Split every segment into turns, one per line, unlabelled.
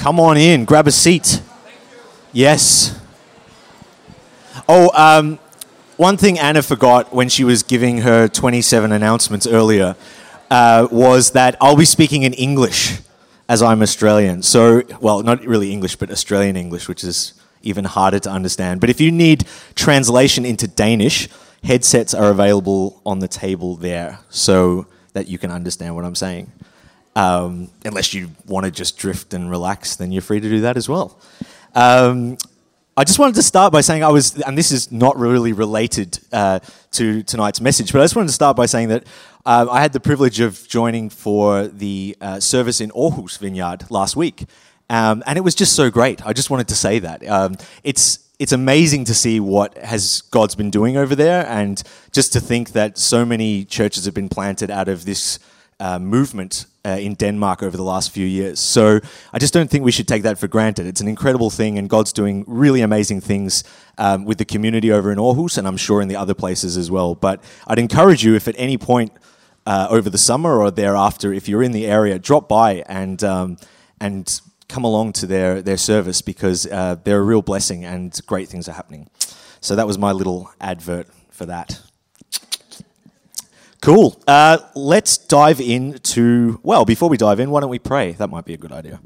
Come on in, grab a seat. Yes. Oh, um, one thing Anna forgot when she was giving her 27 announcements earlier uh, was that I'll be speaking in English as I'm Australian. So, well, not really English, but Australian English, which is even harder to understand. But if you need translation into Danish, headsets are available on the table there so that you can understand what I'm saying. Um, unless you want to just drift and relax, then you're free to do that as well. Um, I just wanted to start by saying I was, and this is not really related uh, to tonight's message, but I just wanted to start by saying that uh, I had the privilege of joining for the uh, service in Aarhus Vineyard last week. Um, and it was just so great. I just wanted to say that. Um, it's, it's amazing to see what has God's been doing over there, and just to think that so many churches have been planted out of this uh, movement uh, in Denmark over the last few years. So I just don't think we should take that for granted. It's an incredible thing, and God's doing really amazing things um, with the community over in Aarhus, and I'm sure in the other places as well. But I'd encourage you, if at any point uh, over the summer or thereafter, if you're in the area, drop by and um, and come along to their their service because uh, they're a real blessing and great things are happening. So that was my little advert for that. Cool. Uh, let's dive into, well, before we dive in, why don't we pray? That might be a good idea.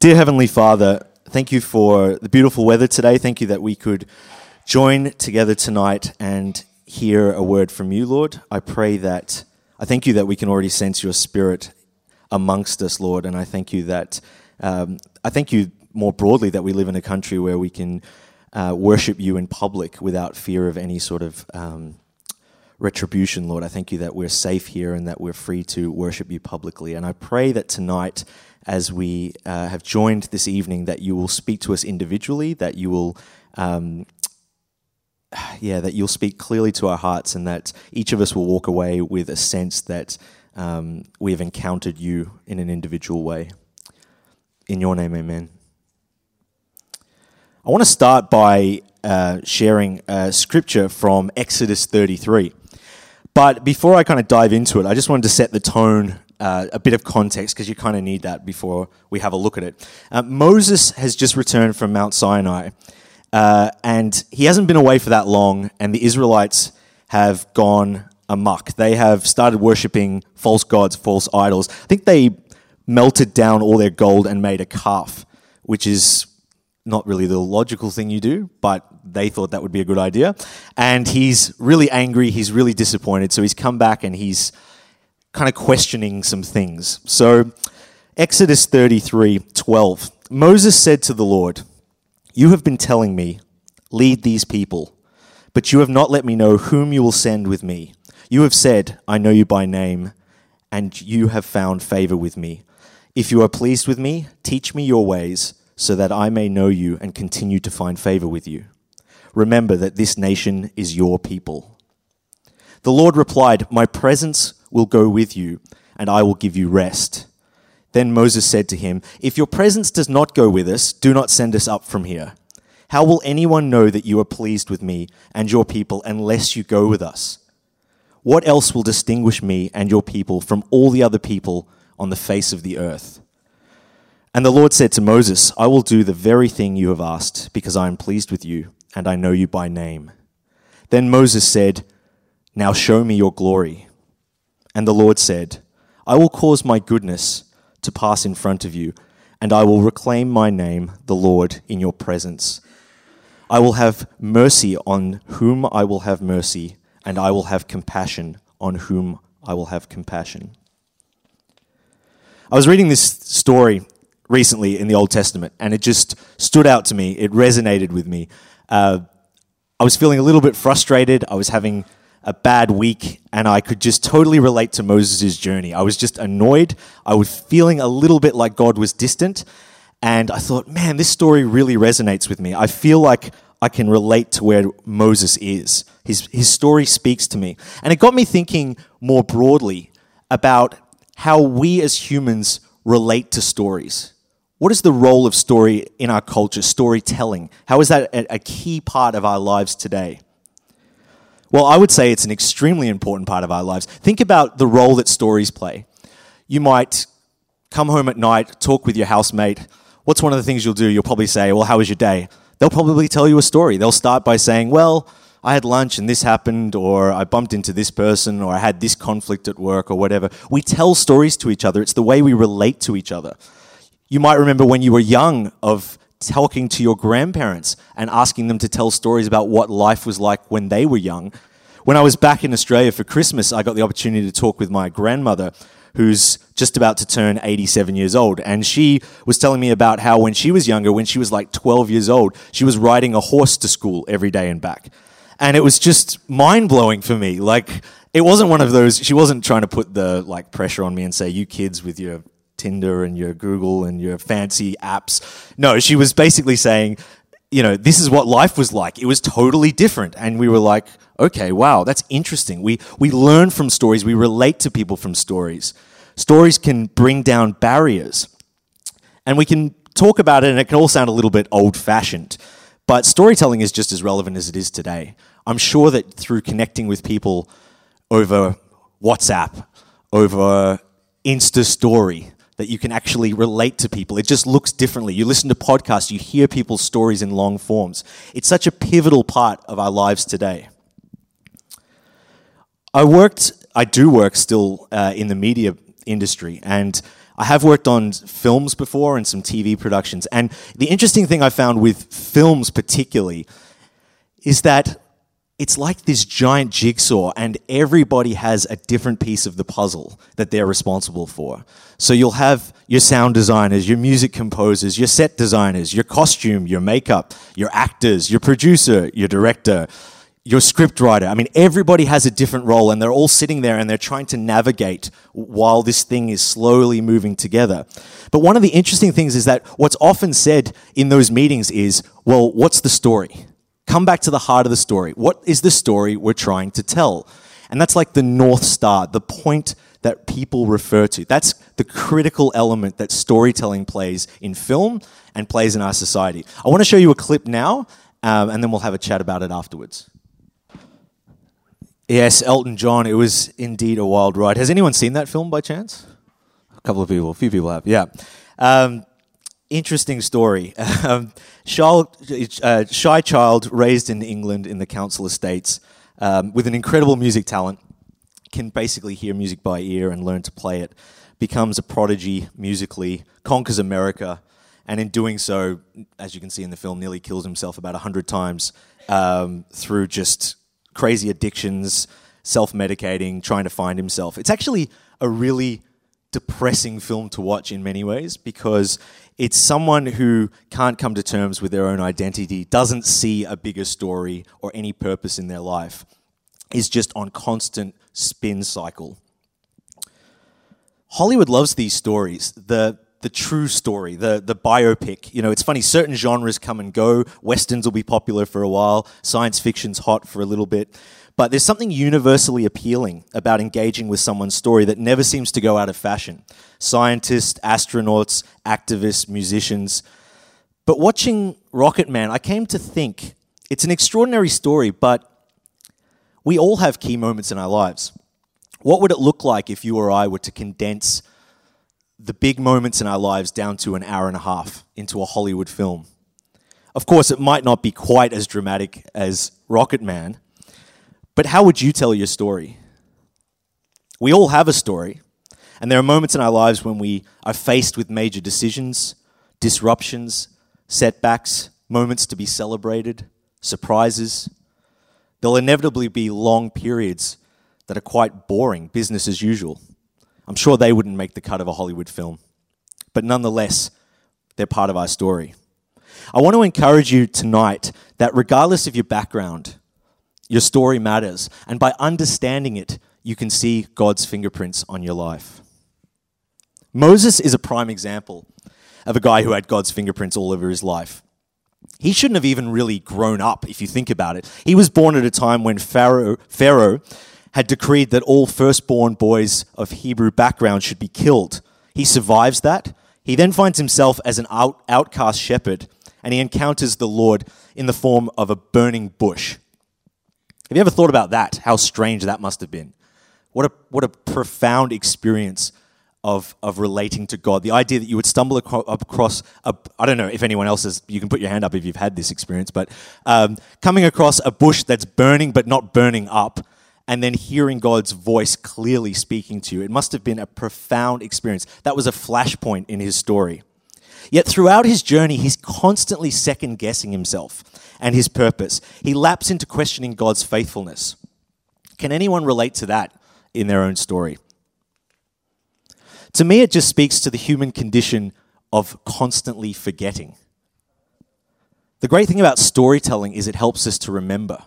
Dear Heavenly Father, thank you for the beautiful weather today. Thank you that we could join together tonight and hear a word from you, Lord. I pray that, I thank you that we can already sense your spirit amongst us, Lord. And I thank you that, um, I thank you more broadly that we live in a country where we can uh, worship you in public without fear of any sort of. Um, retribution, Lord. I thank you that we're safe here and that we're free to worship you publicly. And I pray that tonight, as we uh, have joined this evening, that you will speak to us individually, that you will. Um, yeah, that you'll speak clearly to our hearts, and that each of us will walk away with a sense that um, we have encountered you in an individual way. In your name, amen. I want to start by uh, sharing a scripture from Exodus 33. But before I kind of dive into it, I just wanted to set the tone, uh, a bit of context, because you kind of need that before we have a look at it. Uh, Moses has just returned from Mount Sinai, uh, and he hasn't been away for that long, and the Israelites have gone amok. They have started worshipping false gods, false idols. I think they melted down all their gold and made a calf, which is not really the logical thing you do, but they thought that would be a good idea. And he's really angry, he's really disappointed. So he's come back and he's kind of questioning some things. So, Exodus 33 12. Moses said to the Lord, You have been telling me, lead these people, but you have not let me know whom you will send with me. You have said, I know you by name, and you have found favor with me. If you are pleased with me, teach me your ways so that I may know you and continue to find favor with you. Remember that this nation is your people. The Lord replied, My presence will go with you, and I will give you rest. Then Moses said to him, If your presence does not go with us, do not send us up from here. How will anyone know that you are pleased with me and your people unless you go with us? What else will distinguish me and your people from all the other people on the face of the earth? And the Lord said to Moses, I will do the very thing you have asked, because I am pleased with you, and I know you by name. Then Moses said, Now show me your glory. And the Lord said, I will cause my goodness to pass in front of you, and I will reclaim my name, the Lord, in your presence. I will have mercy on whom I will have mercy, and I will have compassion on whom I will have compassion. I was reading this story recently in the Old Testament, and it just stood out to me. It resonated with me. Uh, I was feeling a little bit frustrated. I was having a bad week, and I could just totally relate to Moses' journey. I was just annoyed. I was feeling a little bit like God was distant, and I thought, man, this story really resonates with me. I feel like I can relate to where Moses is. His, his story speaks to me. And it got me thinking more broadly about how we as humans relate to stories. What is the role of story in our culture, storytelling? How is that a key part of our lives today? Well, I would say it's an extremely important part of our lives. Think about the role that stories play. You might come home at night, talk with your housemate, what's one of the things you'll do? You'll probably say, Well, how was your day? They'll probably tell you a story. They'll start by saying, Well, I had lunch and this happened, or I bumped into this person, or I had this conflict at work, or whatever. We tell stories to each other. It's the way we relate to each other. You might remember when you were young of talking to your grandparents and asking them to tell stories about what life was like when they were young. When I was back in Australia for Christmas, I got the opportunity to talk with my grandmother, who's just about to turn 87 years old. And she was telling me about how when she was younger, when she was like 12 years old, she was riding a horse to school every day and back. And it was just mind blowing for me. Like, it wasn't one of those, she wasn't trying to put the like pressure on me and say, you kids with your Tinder and your Google and your fancy apps. No, she was basically saying, you know, this is what life was like. It was totally different. And we were like, okay, wow, that's interesting. We, we learn from stories, we relate to people from stories. Stories can bring down barriers. And we can talk about it, and it can all sound a little bit old fashioned. But storytelling is just as relevant as it is today. I'm sure that through connecting with people over WhatsApp, over Insta Story, that you can actually relate to people. It just looks differently. You listen to podcasts, you hear people's stories in long forms. It's such a pivotal part of our lives today. I worked, I do work still uh, in the media industry, and I have worked on films before and some TV productions. And the interesting thing I found with films, particularly, is that it's like this giant jigsaw, and everybody has a different piece of the puzzle that they're responsible for. So you'll have your sound designers, your music composers, your set designers, your costume, your makeup, your actors, your producer, your director, your script writer. I mean, everybody has a different role, and they're all sitting there and they're trying to navigate while this thing is slowly moving together. But one of the interesting things is that what's often said in those meetings is, well, what's the story? Come back to the heart of the story. What is the story we're trying to tell? And that's like the North Star, the point that people refer to. That's the critical element that storytelling plays in film and plays in our society. I want to show you a clip now, um, and then we'll have a chat about it afterwards. Yes, Elton John. It was indeed a wild ride. Has anyone seen that film by chance? A couple of people, a few people have. Yeah. Um, interesting story. Um, uh, shy child raised in England in the council estates um, with an incredible music talent, can basically hear music by ear and learn to play it, becomes a prodigy musically, conquers America, and in doing so, as you can see in the film, nearly kills himself about 100 times um, through just crazy addictions, self medicating, trying to find himself. It's actually a really depressing film to watch in many ways because it's someone who can't come to terms with their own identity, doesn't see a bigger story or any purpose in their life, is just on constant spin cycle. Hollywood loves these stories. The the true story, the, the biopic. You know, it's funny, certain genres come and go. Westerns will be popular for a while, science fiction's hot for a little bit. But there's something universally appealing about engaging with someone's story that never seems to go out of fashion. Scientists, astronauts, activists, musicians. But watching Rocketman, I came to think it's an extraordinary story, but we all have key moments in our lives. What would it look like if you or I were to condense the big moments in our lives down to an hour and a half into a Hollywood film? Of course, it might not be quite as dramatic as Rocketman, but how would you tell your story? We all have a story, and there are moments in our lives when we are faced with major decisions, disruptions, setbacks, moments to be celebrated, surprises. There'll inevitably be long periods that are quite boring, business as usual. I'm sure they wouldn't make the cut of a Hollywood film, but nonetheless, they're part of our story. I want to encourage you tonight that regardless of your background, your story matters. And by understanding it, you can see God's fingerprints on your life. Moses is a prime example of a guy who had God's fingerprints all over his life. He shouldn't have even really grown up, if you think about it. He was born at a time when Pharaoh, Pharaoh had decreed that all firstborn boys of Hebrew background should be killed. He survives that. He then finds himself as an out, outcast shepherd, and he encounters the Lord in the form of a burning bush. Have you ever thought about that? How strange that must have been. What a, what a profound experience of, of relating to God. The idea that you would stumble across, a, I don't know if anyone else has, you can put your hand up if you've had this experience, but um, coming across a bush that's burning but not burning up, and then hearing God's voice clearly speaking to you. It must have been a profound experience. That was a flashpoint in his story. Yet throughout his journey, he's constantly second guessing himself and his purpose. He laps into questioning God's faithfulness. Can anyone relate to that in their own story? To me, it just speaks to the human condition of constantly forgetting. The great thing about storytelling is it helps us to remember.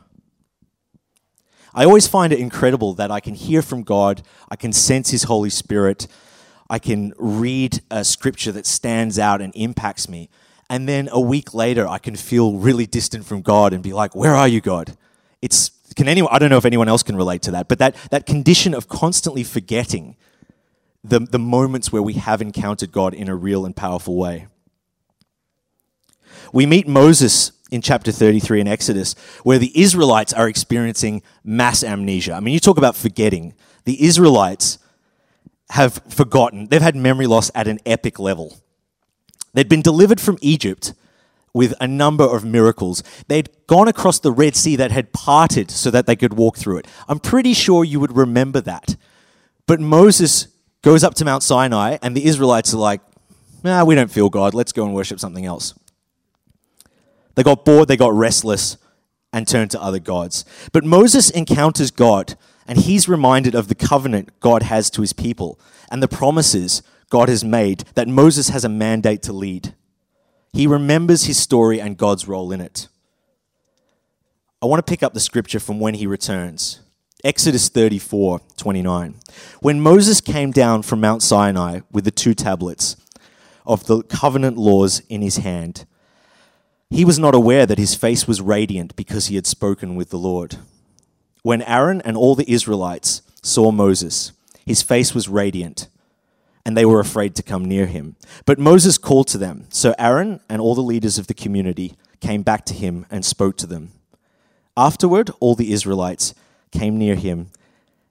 I always find it incredible that I can hear from God, I can sense His Holy Spirit, I can read a scripture that stands out and impacts me. And then a week later, I can feel really distant from God and be like, Where are you, God? It's, can anyone, I don't know if anyone else can relate to that, but that, that condition of constantly forgetting the, the moments where we have encountered God in a real and powerful way. We meet Moses in chapter 33 in Exodus, where the Israelites are experiencing mass amnesia. I mean, you talk about forgetting. The Israelites have forgotten, they've had memory loss at an epic level. They'd been delivered from Egypt with a number of miracles. They'd gone across the Red Sea that had parted so that they could walk through it. I'm pretty sure you would remember that. But Moses goes up to Mount Sinai, and the Israelites are like, nah, we don't feel God. Let's go and worship something else. They got bored, they got restless, and turned to other gods. But Moses encounters God, and he's reminded of the covenant God has to his people and the promises God has made that Moses has a mandate to lead. He remembers his story and God's role in it. I want to pick up the scripture from when he returns. Exodus 34 29. When Moses came down from Mount Sinai with the two tablets of the covenant laws in his hand, he was not aware that his face was radiant because he had spoken with the Lord. When Aaron and all the Israelites saw Moses, his face was radiant, and they were afraid to come near him. But Moses called to them. So Aaron and all the leaders of the community came back to him and spoke to them. Afterward, all the Israelites came near him,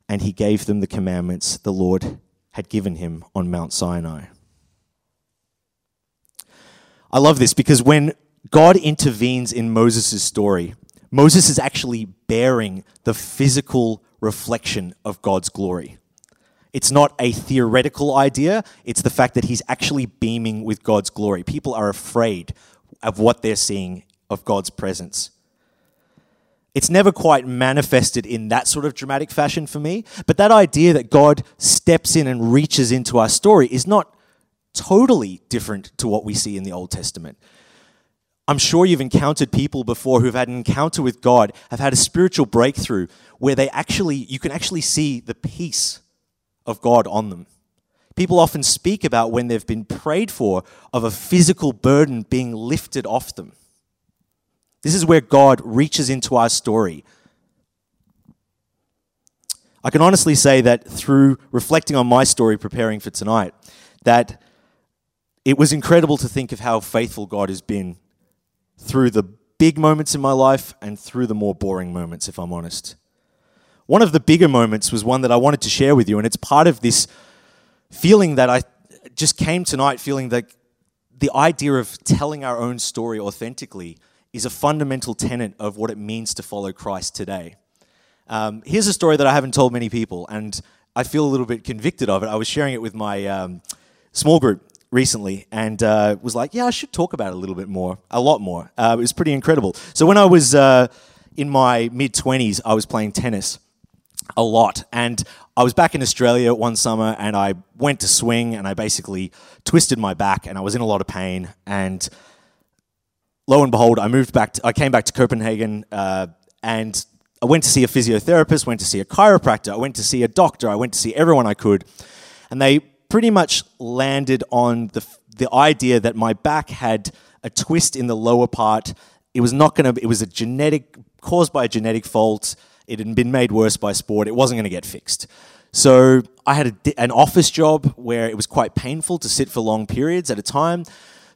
and he gave them the commandments the Lord had given him on Mount Sinai. I love this because when God intervenes in Moses' story, Moses is actually bearing the physical reflection of God's glory. It's not a theoretical idea, it's the fact that he's actually beaming with God's glory. People are afraid of what they're seeing of God's presence. It's never quite manifested in that sort of dramatic fashion for me, but that idea that God steps in and reaches into our story is not totally different to what we see in the Old Testament. I'm sure you've encountered people before who've had an encounter with God, have had a spiritual breakthrough where they actually, you can actually see the peace of God on them. People often speak about when they've been prayed for of a physical burden being lifted off them. This is where God reaches into our story. I can honestly say that through reflecting on my story preparing for tonight, that it was incredible to think of how faithful God has been through the big moments in my life and through the more boring moments, if I'm honest. One of the bigger moments was one that I wanted to share with you, and it's part of this feeling that I just came tonight feeling that the idea of telling our own story authentically is a fundamental tenet of what it means to follow Christ today. Um, here's a story that I haven't told many people, and I feel a little bit convicted of it. I was sharing it with my um, small group recently and uh, was like, yeah, I should talk about it a little bit more, a lot more. Uh, it was pretty incredible. So when I was uh, in my mid 20s, I was playing tennis a lot. And I was back in Australia one summer and I went to swing and I basically twisted my back and I was in a lot of pain. And lo and behold, I moved back. To, I came back to Copenhagen, uh, and I went to see a physiotherapist, went to see a chiropractor, I went to see a doctor, I went to see everyone I could, and they pretty much landed on the the idea that my back had a twist in the lower part. It was not going to. It was a genetic caused by a genetic fault. It had been made worse by sport. It wasn't going to get fixed. So I had a, an office job where it was quite painful to sit for long periods at a time.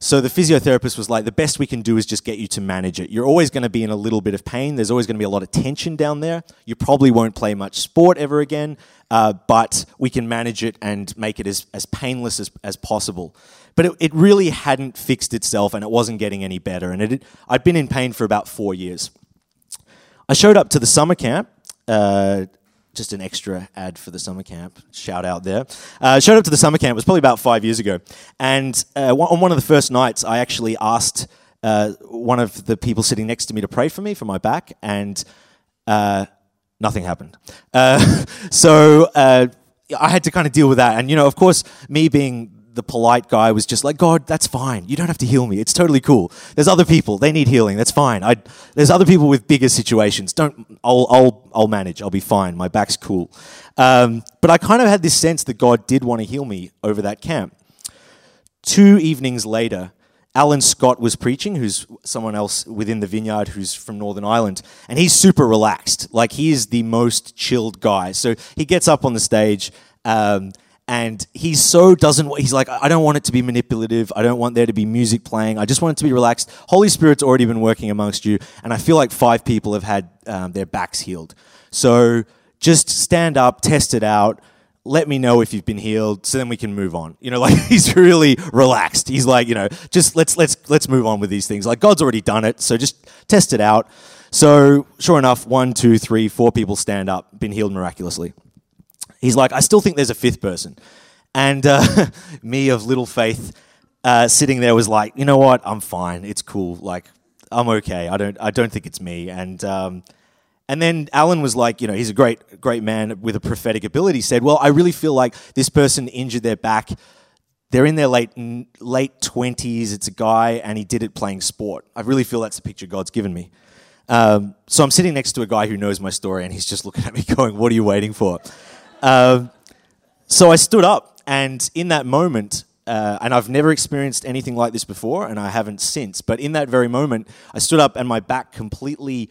So the physiotherapist was like, the best we can do is just get you to manage it. You're always going to be in a little bit of pain. There's always going to be a lot of tension down there. You probably won't play much sport ever again, uh, but we can manage it and make it as, as painless as, as possible. But it, it really hadn't fixed itself and it wasn't getting any better. And it, I'd been in pain for about four years. I showed up to the summer camp. Uh, just an extra ad for the summer camp. Shout out there. Uh, showed up to the summer camp. It was probably about five years ago. And uh, on one of the first nights, I actually asked uh, one of the people sitting next to me to pray for me for my back, and uh, nothing happened. Uh, so uh, I had to kind of deal with that. And, you know, of course, me being the polite guy was just like, God, that's fine. You don't have to heal me. It's totally cool. There's other people. They need healing. That's fine. I, there's other people with bigger situations. Don't, I'll, I'll, I'll manage. I'll be fine. My back's cool. Um, but I kind of had this sense that God did want to heal me over that camp. Two evenings later, Alan Scott was preaching, who's someone else within the vineyard who's from Northern Ireland, and he's super relaxed. Like he is the most chilled guy. So he gets up on the stage. Um, and he so doesn't he's like i don't want it to be manipulative. I don't want there to be music playing. I just want it to be relaxed. Holy spirit's already been working amongst you. And i feel like five people have had um, their backs healed. So just stand up test it out. Let me know if you've been healed so then we can move on. You know like he's really relaxed. He's like you know just let's let's let's move on with these things. Like god's already done it so just test it out. So sure enough one two three four people stand up been healed miraculously He's like, I still think there's a fifth person. And uh, me of little faith uh, sitting there was like, you know what? I'm fine. It's cool. Like, I'm okay. I don't, I don't think it's me. And, um, and then Alan was like, you know, he's a great, great man with a prophetic ability. Said, well, I really feel like this person injured their back. They're in their late late twenties. It's a guy, and he did it playing sport. I really feel that's the picture God's given me. Um, so I'm sitting next to a guy who knows my story, and he's just looking at me, going, "What are you waiting for?" Um, so I stood up, and in that moment, uh, and I've never experienced anything like this before, and I haven't since, but in that very moment, I stood up and my back completely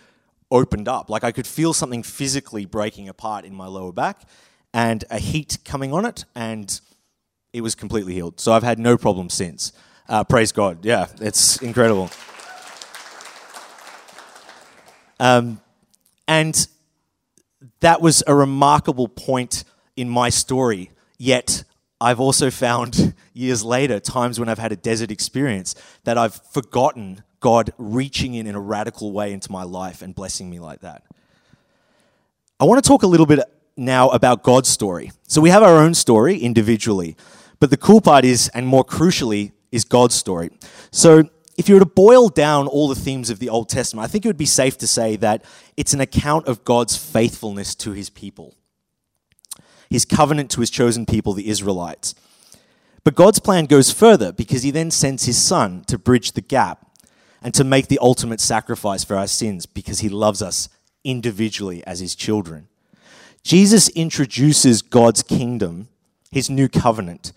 opened up. Like I could feel something physically breaking apart in my lower back and a heat coming on it, and it was completely healed. So I've had no problem since. Uh, praise God. Yeah, it's incredible. Um, and that was a remarkable point in my story. Yet, I've also found years later, times when I've had a desert experience, that I've forgotten God reaching in in a radical way into my life and blessing me like that. I want to talk a little bit now about God's story. So, we have our own story individually, but the cool part is, and more crucially, is God's story. So, if you were to boil down all the themes of the Old Testament, I think it would be safe to say that it's an account of God's faithfulness to his people, his covenant to his chosen people, the Israelites. But God's plan goes further because he then sends his son to bridge the gap and to make the ultimate sacrifice for our sins because he loves us individually as his children. Jesus introduces God's kingdom, his new covenant,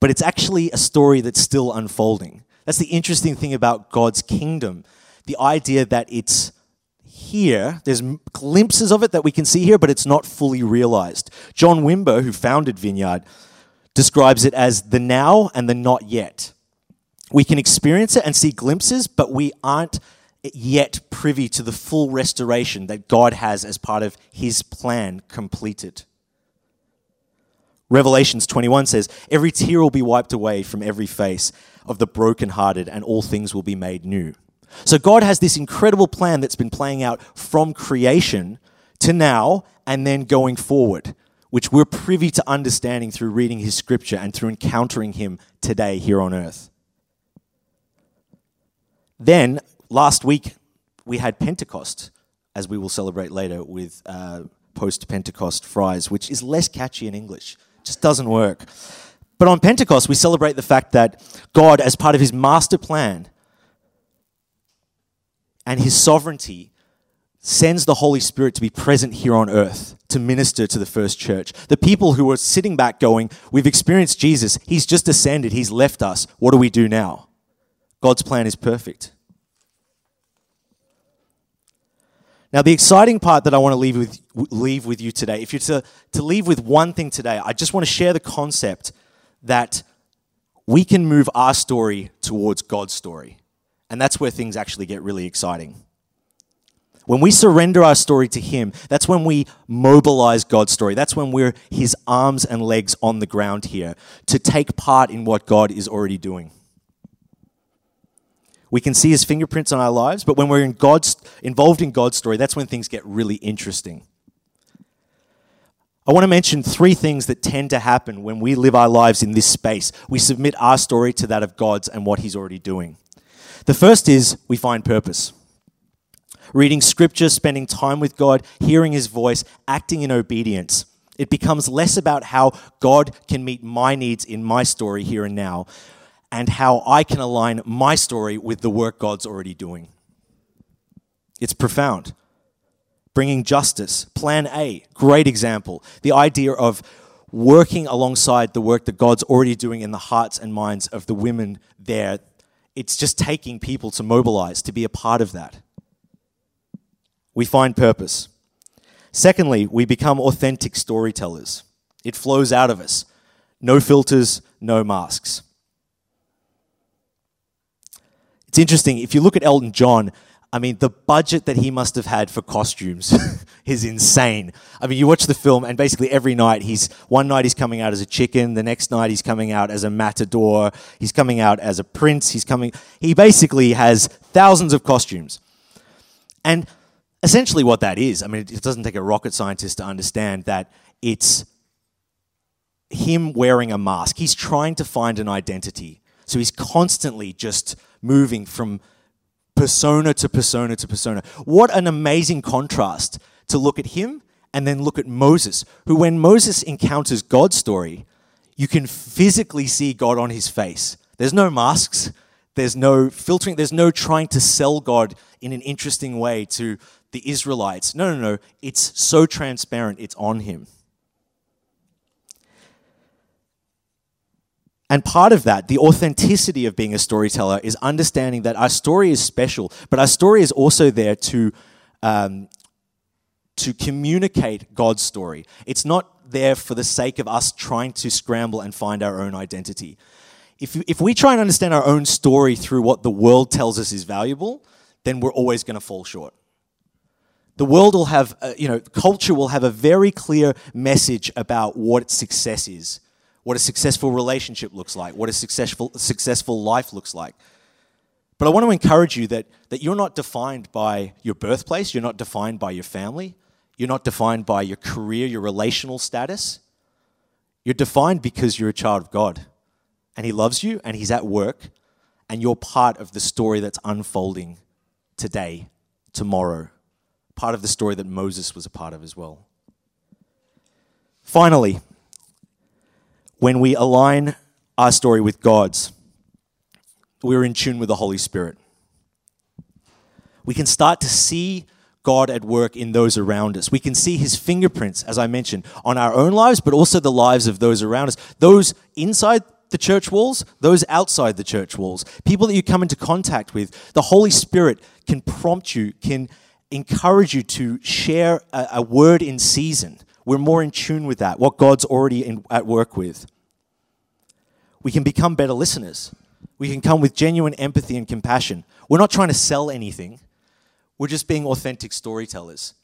but it's actually a story that's still unfolding. That's the interesting thing about God's kingdom. The idea that it's here, there's glimpses of it that we can see here, but it's not fully realized. John Wimber, who founded Vineyard, describes it as the now and the not yet. We can experience it and see glimpses, but we aren't yet privy to the full restoration that God has as part of his plan completed. Revelations 21 says, Every tear will be wiped away from every face of the brokenhearted, and all things will be made new. So God has this incredible plan that's been playing out from creation to now and then going forward, which we're privy to understanding through reading his scripture and through encountering him today here on earth. Then, last week, we had Pentecost, as we will celebrate later with uh, post Pentecost fries, which is less catchy in English just doesn't work. But on Pentecost, we celebrate the fact that God, as part of his master plan and his sovereignty, sends the Holy Spirit to be present here on earth to minister to the first church. The people who were sitting back going, We've experienced Jesus, he's just ascended, he's left us. What do we do now? God's plan is perfect. Now, the exciting part that I want to leave with, leave with you today, if you're to, to leave with one thing today, I just want to share the concept that we can move our story towards God's story. And that's where things actually get really exciting. When we surrender our story to Him, that's when we mobilize God's story. That's when we're His arms and legs on the ground here to take part in what God is already doing. We can see His fingerprints on our lives, but when we're in God's, involved in God's story, that's when things get really interesting. I want to mention three things that tend to happen when we live our lives in this space. We submit our story to that of God's and what He's already doing. The first is we find purpose. Reading scripture, spending time with God, hearing His voice, acting in obedience. It becomes less about how God can meet my needs in my story here and now and how I can align my story with the work God's already doing. It's profound bringing justice. Plan A, great example. The idea of working alongside the work that God's already doing in the hearts and minds of the women there. It's just taking people to mobilize, to be a part of that. We find purpose. Secondly, we become authentic storytellers. It flows out of us. No filters, no masks. It's interesting, if you look at Elton John, I mean, the budget that he must have had for costumes is insane. I mean, you watch the film, and basically every night he's one night he's coming out as a chicken, the next night he's coming out as a matador, he's coming out as a prince, he's coming. He basically has thousands of costumes. And essentially, what that is, I mean, it doesn't take a rocket scientist to understand that it's him wearing a mask. He's trying to find an identity. So he's constantly just moving from persona to persona to persona. What an amazing contrast to look at him and then look at Moses, who, when Moses encounters God's story, you can physically see God on his face. There's no masks, there's no filtering, there's no trying to sell God in an interesting way to the Israelites. No, no, no. It's so transparent, it's on him. And part of that, the authenticity of being a storyteller, is understanding that our story is special, but our story is also there to, um, to communicate God's story. It's not there for the sake of us trying to scramble and find our own identity. If, if we try and understand our own story through what the world tells us is valuable, then we're always going to fall short. The world will have, a, you know, culture will have a very clear message about what success is what a successful relationship looks like, what a successful, successful life looks like. But I want to encourage you that, that you're not defined by your birthplace, you're not defined by your family, you're not defined by your career, your relational status. You're defined because you're a child of God and He loves you and He's at work and you're part of the story that's unfolding today, tomorrow, part of the story that Moses was a part of as well. Finally, when we align our story with God's, we're in tune with the Holy Spirit. We can start to see God at work in those around us. We can see his fingerprints, as I mentioned, on our own lives, but also the lives of those around us. Those inside the church walls, those outside the church walls, people that you come into contact with. The Holy Spirit can prompt you, can encourage you to share a, a word in season we're more in tune with that, what God's already in, at work with. We can become better listeners. We can come with genuine empathy and compassion. We're not trying to sell anything, we're just being authentic storytellers.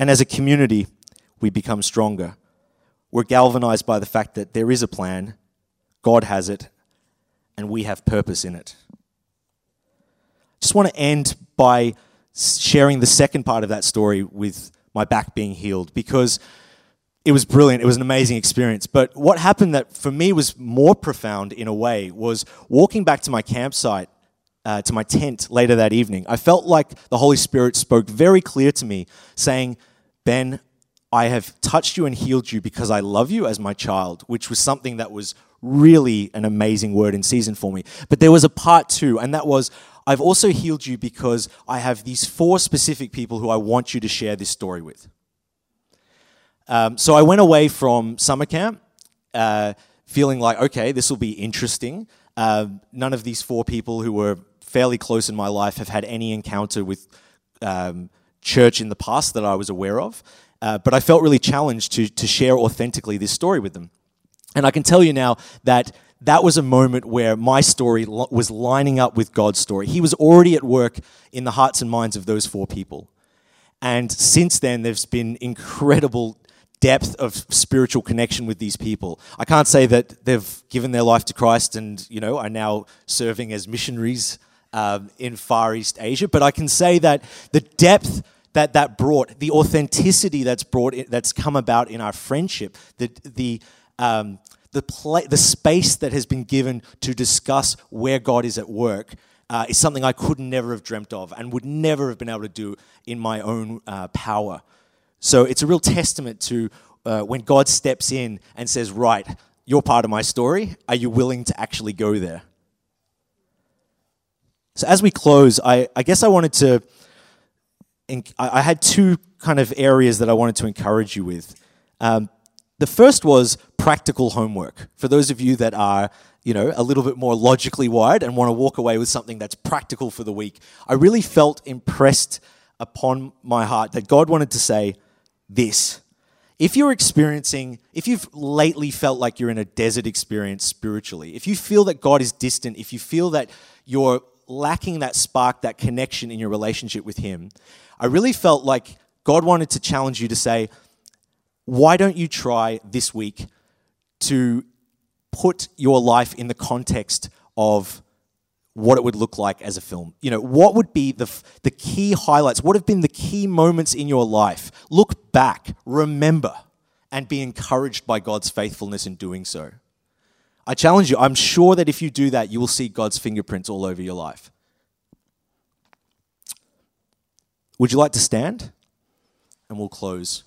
And as a community, we become stronger. We're galvanized by the fact that there is a plan, God has it, and we have purpose in it. Just want to end by sharing the second part of that story with my back being healed because it was brilliant. It was an amazing experience. But what happened that for me was more profound in a way was walking back to my campsite, uh, to my tent later that evening. I felt like the Holy Spirit spoke very clear to me, saying, Ben, I have touched you and healed you because I love you as my child, which was something that was really an amazing word in season for me. But there was a part two, and that was I've also healed you because I have these four specific people who I want you to share this story with. Um, so I went away from summer camp uh, feeling like, okay, this will be interesting. Uh, none of these four people who were fairly close in my life have had any encounter with um, church in the past that I was aware of. Uh, but I felt really challenged to, to share authentically this story with them. And I can tell you now that that was a moment where my story was lining up with God's story. He was already at work in the hearts and minds of those four people. And since then, there's been incredible depth of spiritual connection with these people. I can't say that they've given their life to Christ and, you know, are now serving as missionaries um, in Far East Asia, but I can say that the depth that that brought, the authenticity that's brought, that's come about in our friendship, the, the, um, the, the space that has been given to discuss where God is at work uh, is something I could never have dreamt of and would never have been able to do in my own uh, power. So it's a real testament to uh, when God steps in and says, Right, you're part of my story. Are you willing to actually go there? So as we close, I, I guess I wanted to, I had two kind of areas that I wanted to encourage you with. Um, the first was practical homework. For those of you that are, you know, a little bit more logically wired and want to walk away with something that's practical for the week, I really felt impressed upon my heart that God wanted to say this. If you're experiencing, if you've lately felt like you're in a desert experience spiritually, if you feel that God is distant, if you feel that you're lacking that spark, that connection in your relationship with Him, I really felt like God wanted to challenge you to say, why don't you try this week to put your life in the context of what it would look like as a film. You know, what would be the, the key highlights? What have been the key moments in your life? Look back, remember, and be encouraged by God's faithfulness in doing so. I challenge you, I'm sure that if you do that, you will see God's fingerprints all over your life. Would you like to stand? And we'll close.